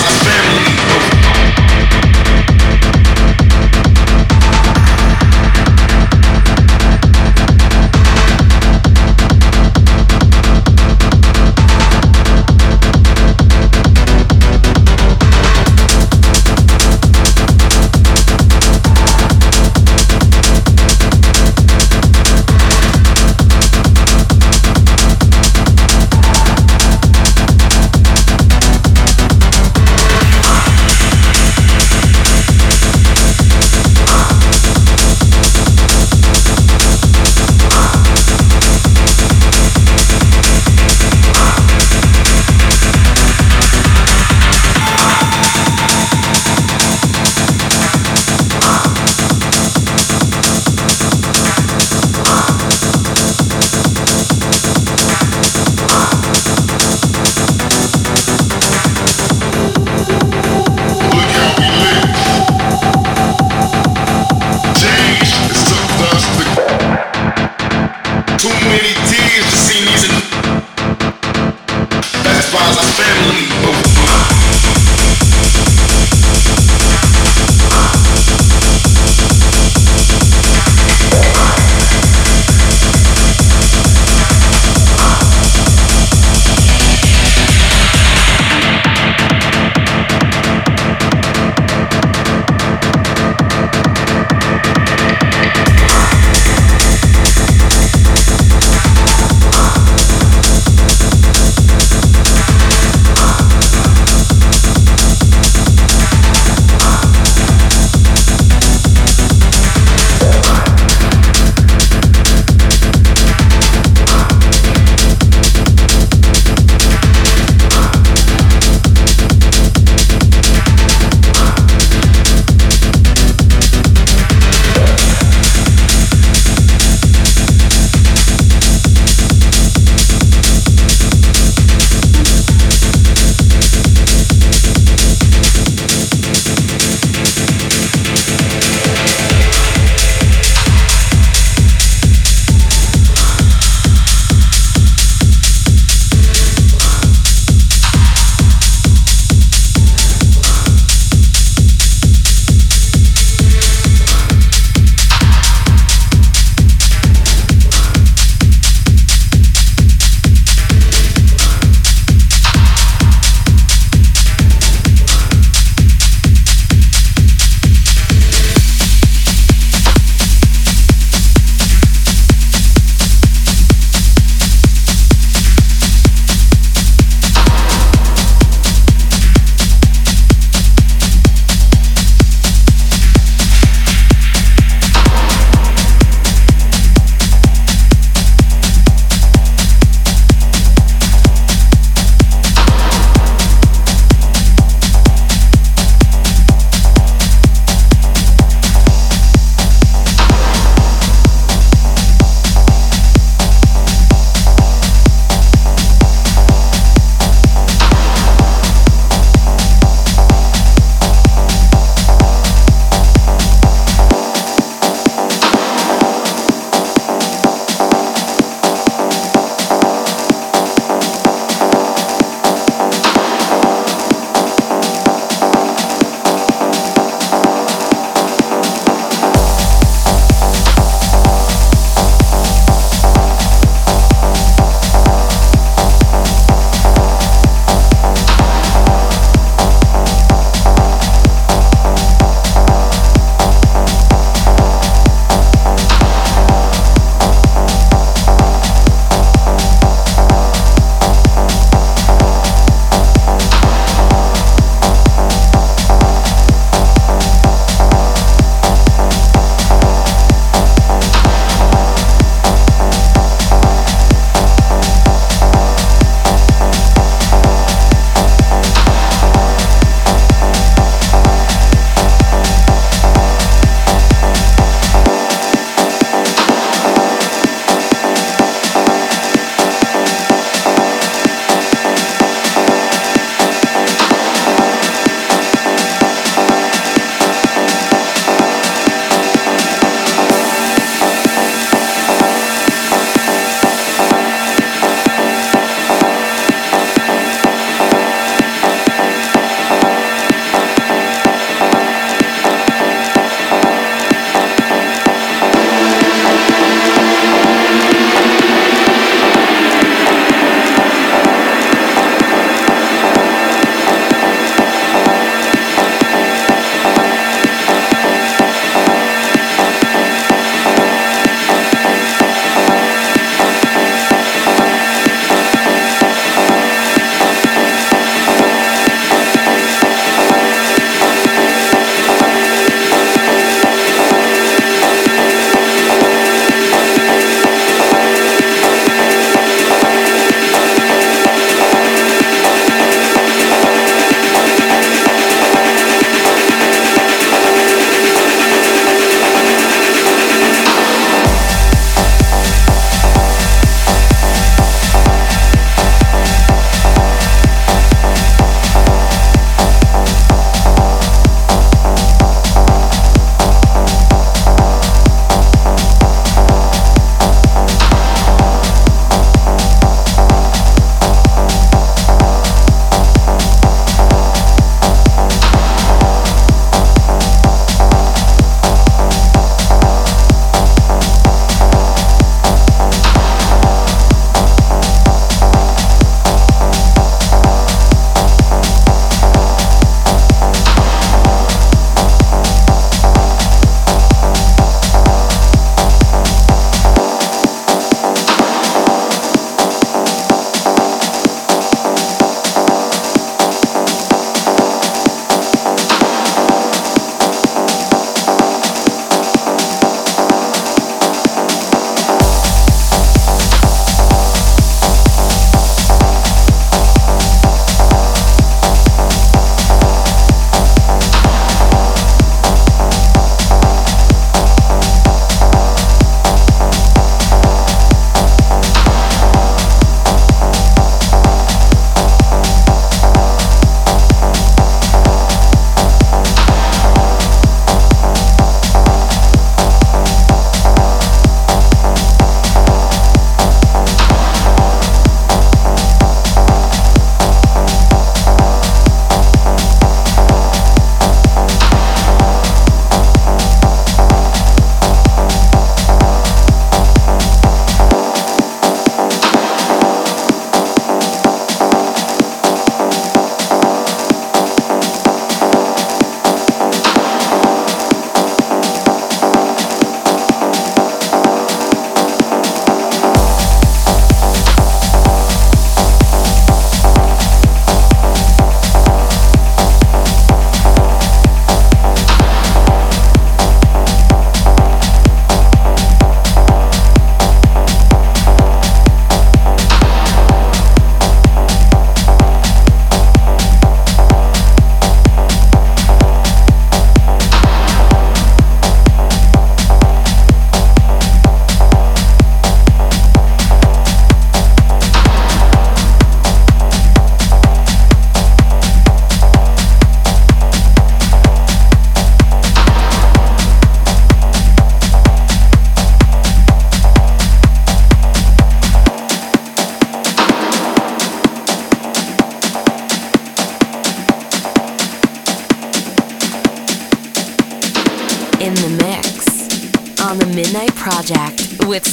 family.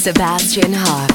Sebastian Hart.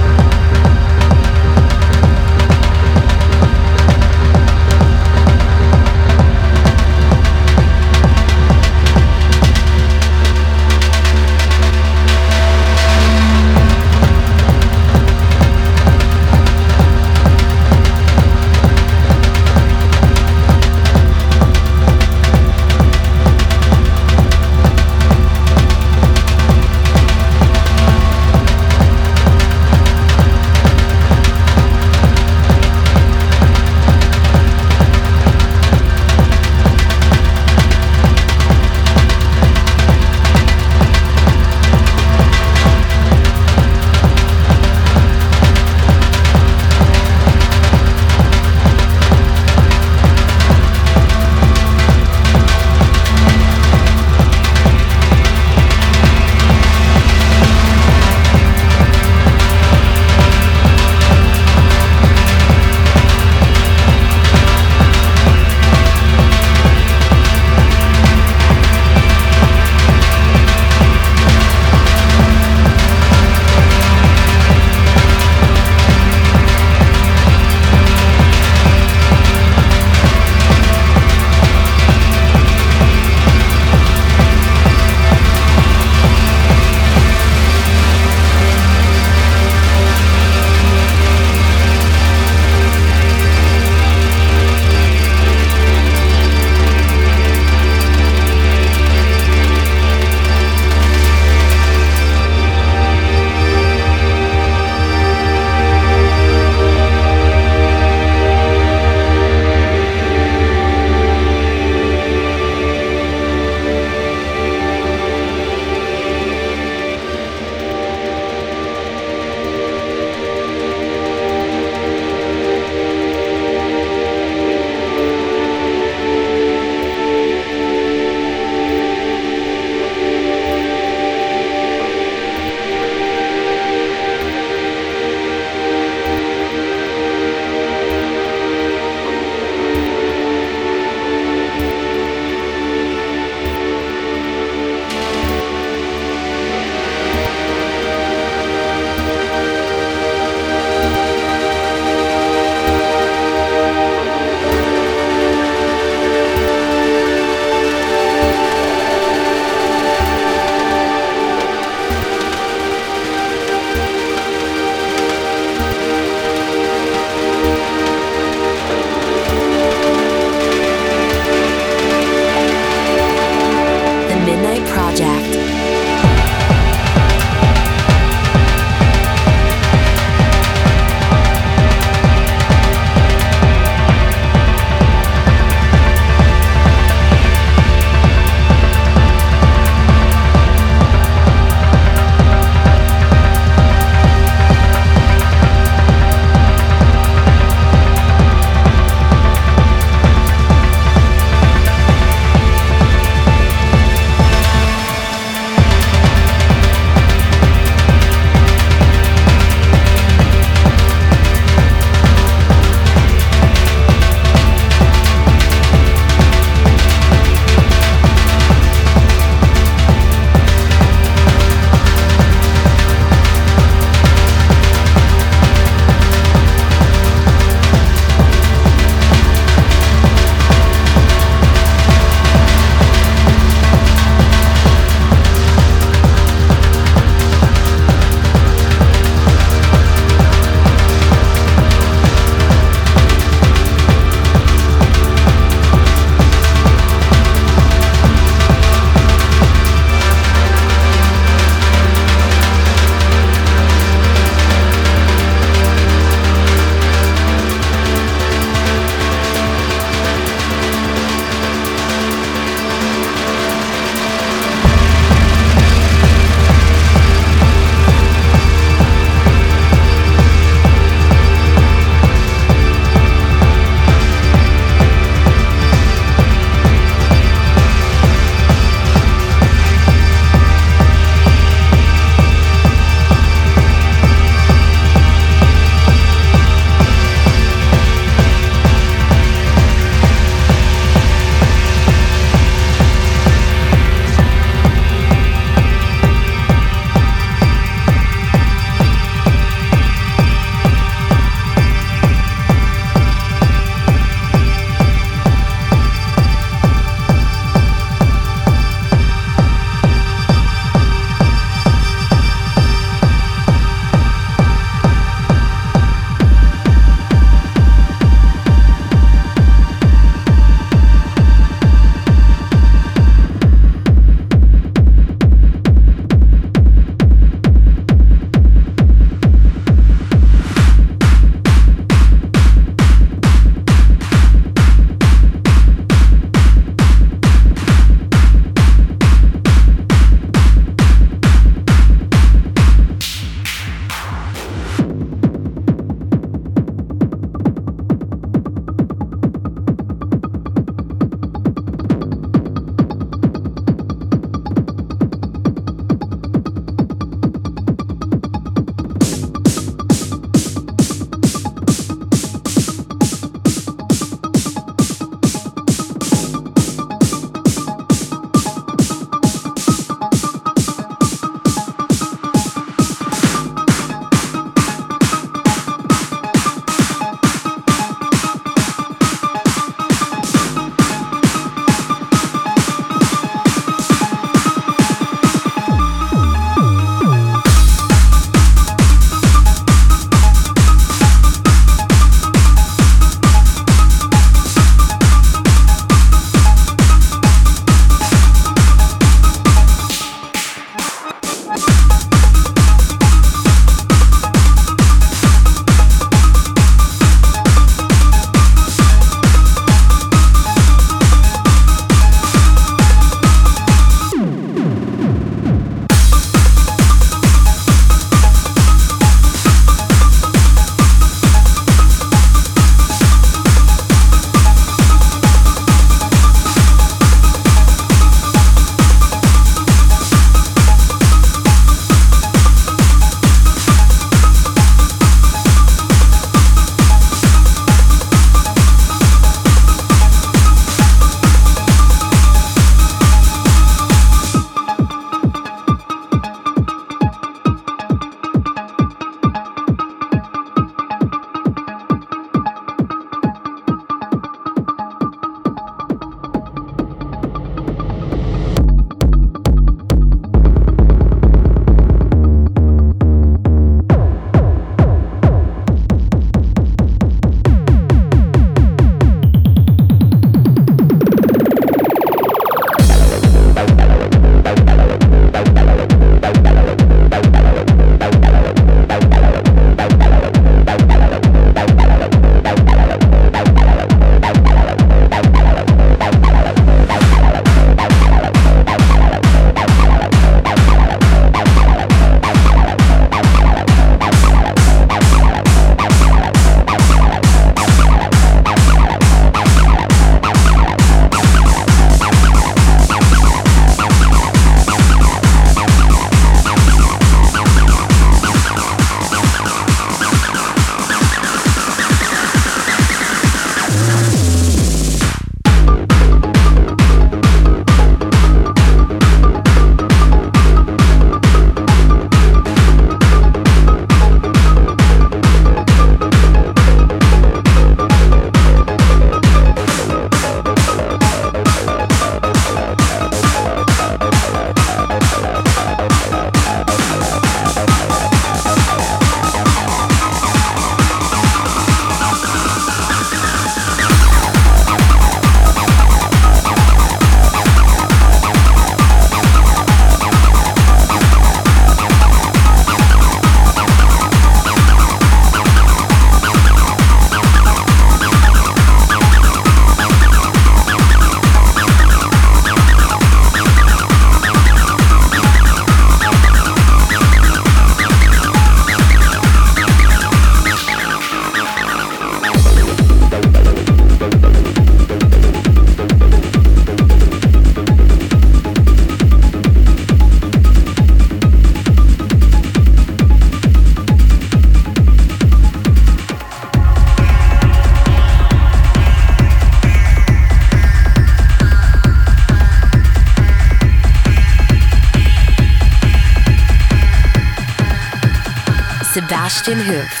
Sebastian Hooft.